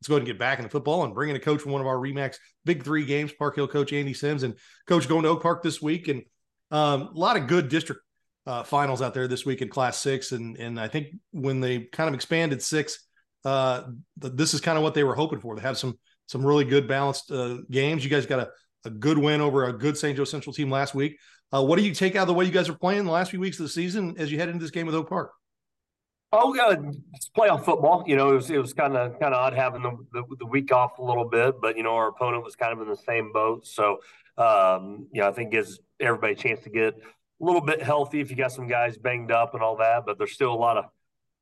Let's go ahead and get back into football and bring in a coach from one of our Remax Big Three games, Park Hill coach Andy Sims. And coach going to Oak Park this week. And um, a lot of good district uh, finals out there this week in Class Six. And, and I think when they kind of expanded six, uh, this is kind of what they were hoping for. They have some some really good balanced uh, games. You guys got a, a good win over a good St. Joe Central team last week. Uh, what do you take out of the way you guys are playing the last few weeks of the season as you head into this game with Oak Park? Oh, uh, it's playoff football. You know, it was it was kind of kind of odd having the, the, the week off a little bit, but you know our opponent was kind of in the same boat. So, um, you know, I think gives everybody a chance to get a little bit healthy if you got some guys banged up and all that. But there's still a lot of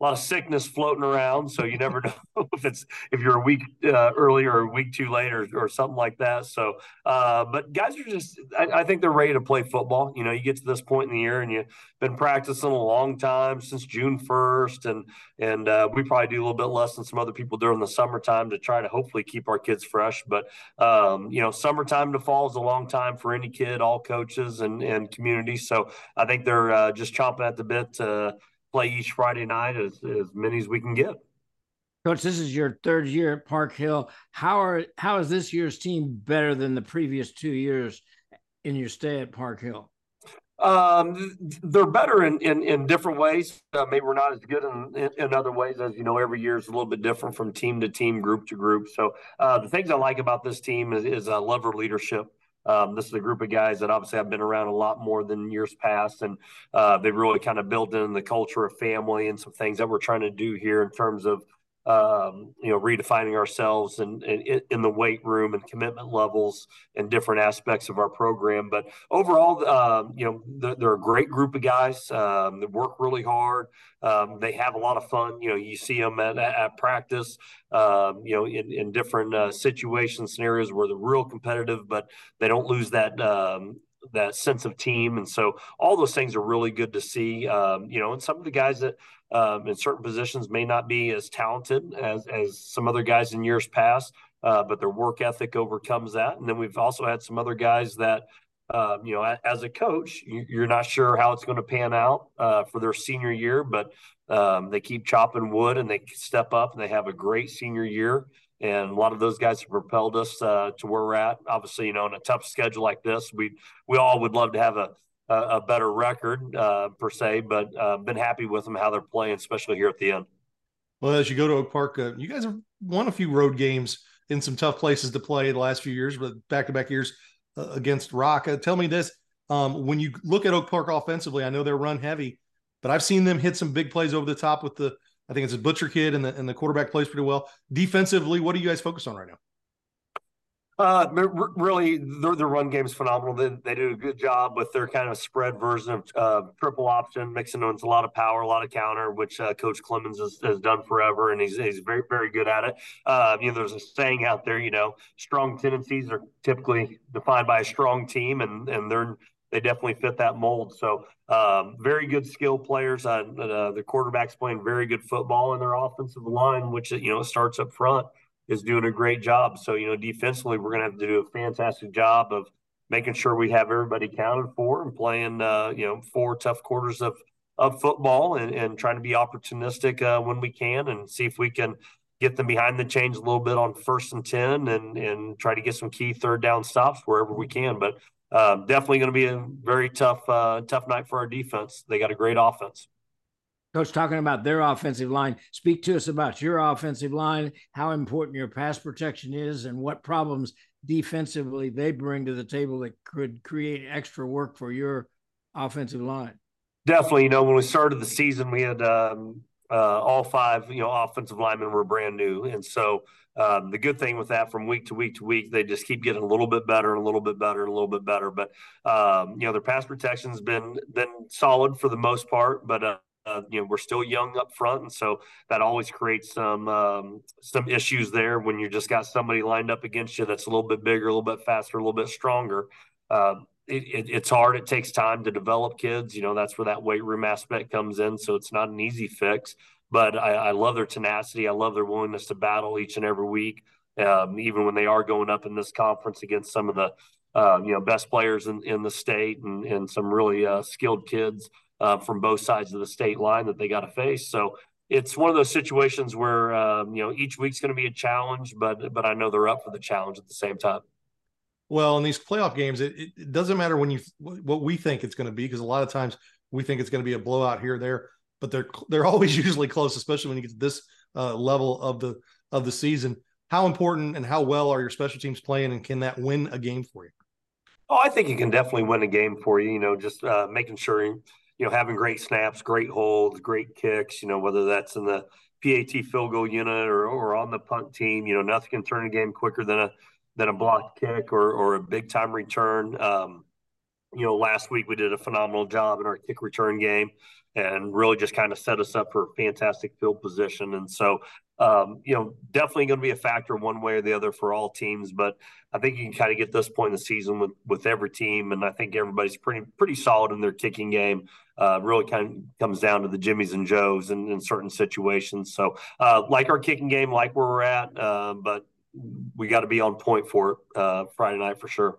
lot of sickness floating around, so you never know if it's if you're a week uh, early or a week too late or, or something like that. So, uh, but guys are just, I, I, think they're ready to play football. You know, you get to this point in the year and you've been practicing a long time since June first, and and uh, we probably do a little bit less than some other people during the summertime to try to hopefully keep our kids fresh. But um, you know, summertime to fall is a long time for any kid, all coaches and and communities. So I think they're uh, just chomping at the bit to play each Friday night as, as many as we can get. Coach, this is your third year at Park Hill. How are how is this year's team better than the previous two years in your stay at Park Hill? Um, they're better in, in, in different ways. Uh, maybe we're not as good in, in, in, other ways. As you know, every year is a little bit different from team to team, group to group. So uh, the things I like about this team is, is a love of leadership. Um, this is a group of guys that obviously have been around a lot more than years past, and uh, they really kind of built in the culture of family and some things that we're trying to do here in terms of um, you know, redefining ourselves and in, in, in, the weight room and commitment levels and different aspects of our program. But overall, um, you know, they're, they're, a great group of guys. Um, they work really hard. Um, they have a lot of fun. You know, you see them at, at practice, um, you know, in, in different uh, situation scenarios where they're real competitive, but they don't lose that um, that sense of team. And so all those things are really good to see. Um, you know, and some of the guys that um, in certain positions may not be as talented as, as some other guys in years past, uh, but their work ethic overcomes that. And then we've also had some other guys that, um, you know, as a coach, you're not sure how it's going to pan out uh, for their senior year, but um, they keep chopping wood and they step up and they have a great senior year and a lot of those guys have propelled us uh, to where we're at. Obviously, you know, in a tough schedule like this, we we all would love to have a a, a better record uh, per se, but uh, been happy with them how they're playing, especially here at the end. Well, as you go to Oak Park, uh, you guys have won a few road games in some tough places to play the last few years, but back to back years uh, against Rock. Uh, tell me this: um, when you look at Oak Park offensively, I know they're run heavy, but I've seen them hit some big plays over the top with the I think it's a Butcher kid, and the and the quarterback plays pretty well. Defensively, what do you guys focus on right now? Uh, really, their, their run game is phenomenal. They, they do a good job with their kind of spread version of uh, triple option, mixing in a lot of power, a lot of counter, which uh, Coach Clemens has, has, done forever, and he's, he's very, very good at it. Uh, you know, there's a saying out there, you know, strong tendencies are typically defined by a strong team, and and they're they definitely fit that mold. So um, very good skill players. Uh, uh, the quarterbacks playing very good football, and their offensive line, which you know starts up front, is doing a great job. So you know defensively, we're going to have to do a fantastic job of making sure we have everybody counted for and playing uh, you know four tough quarters of of football and, and trying to be opportunistic uh, when we can and see if we can get them behind the chains a little bit on first and 10 and, and try to get some key third down stops wherever we can. But um, definitely going to be a very tough, uh, tough night for our defense. They got a great offense. Coach, talking about their offensive line, speak to us about your offensive line, how important your pass protection is, and what problems defensively they bring to the table that could create extra work for your offensive line. Definitely. You know, when we started the season, we had um, uh, all five, you know, offensive linemen were brand new. And so um, the good thing with that from week to week to week, they just keep getting a little bit better a little bit better a little bit better. But um, you know, their pass protection has been been solid for the most part. But uh, uh, you know we're still young up front, and so that always creates some um, some issues there when you just got somebody lined up against you that's a little bit bigger, a little bit faster, a little bit stronger. Uh, it, it, it's hard. It takes time to develop kids. You know that's where that weight room aspect comes in. So it's not an easy fix. But I, I love their tenacity. I love their willingness to battle each and every week, um, even when they are going up in this conference against some of the uh, you know best players in, in the state and, and some really uh, skilled kids uh, from both sides of the state line that they got to face. So it's one of those situations where um, you know each week's going to be a challenge, but but I know they're up for the challenge at the same time. Well, in these playoff games, it, it doesn't matter when you what we think it's going to be because a lot of times we think it's going to be a blowout here or there, but they're they're always usually close, especially when you get to this uh, level of the of the season. How important and how well are your special teams playing, and can that win a game for you? Oh, I think it can definitely win a game for you. You know, just uh, making sure you know having great snaps, great holds, great kicks. You know, whether that's in the PAT field goal unit or, or on the punt team. You know, nothing can turn a game quicker than a than a blocked kick or or a big time return. Um, you know, last week we did a phenomenal job in our kick return game and really just kind of set us up for a fantastic field position. And so, um, you know, definitely going to be a factor one way or the other for all teams. But I think you can kind of get this point in the season with with every team, and I think everybody's pretty pretty solid in their kicking game. Uh, really kind of comes down to the Jimmys and Joes in, in certain situations. So, uh, like our kicking game, like where we're at, uh, but we got to be on point for it uh, Friday night for sure.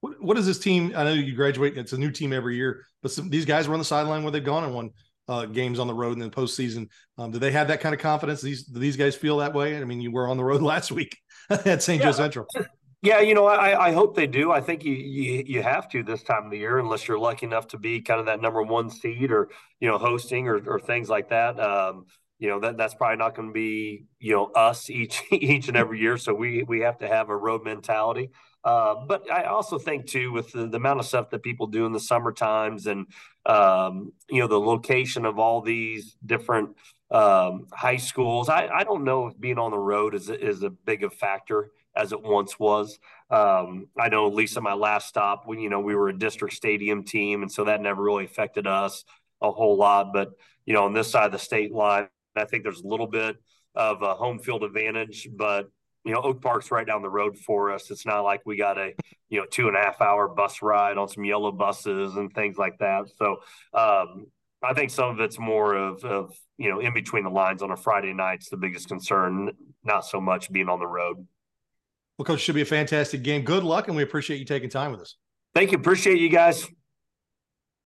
What, what is this team? I know you graduate; it's a new team every year, but some, these guys were on the sideline where they've gone and won uh, games on the road in the postseason. Um, do they have that kind of confidence? These do these guys feel that way? I mean, you were on the road last week at St. Yeah. Joe Central. Yeah, you know, I, I hope they do. I think you, you you have to this time of the year, unless you're lucky enough to be kind of that number one seed or you know hosting or, or things like that. Um, you know that that's probably not going to be you know us each each and every year. So we we have to have a road mentality. Uh, but I also think too, with the, the, amount of stuff that people do in the summer times and um, you know the location of all these different um, high schools, I, I don't know if being on the road is is a big a factor as it once was. Um, I know at least at my last stop, when you know we were a district stadium team, and so that never really affected us a whole lot. But you know, on this side of the state line, I think there's a little bit of a home field advantage, but you know, Oak Park's right down the road for us. It's not like we got a, you know, two and a half hour bus ride on some yellow buses and things like that. So um, I think some of it's more of, of, you know, in between the lines on a Friday night's the biggest concern, not so much being on the road. Well, coach, should be a fantastic game. Good luck, and we appreciate you taking time with us. Thank you. Appreciate you guys.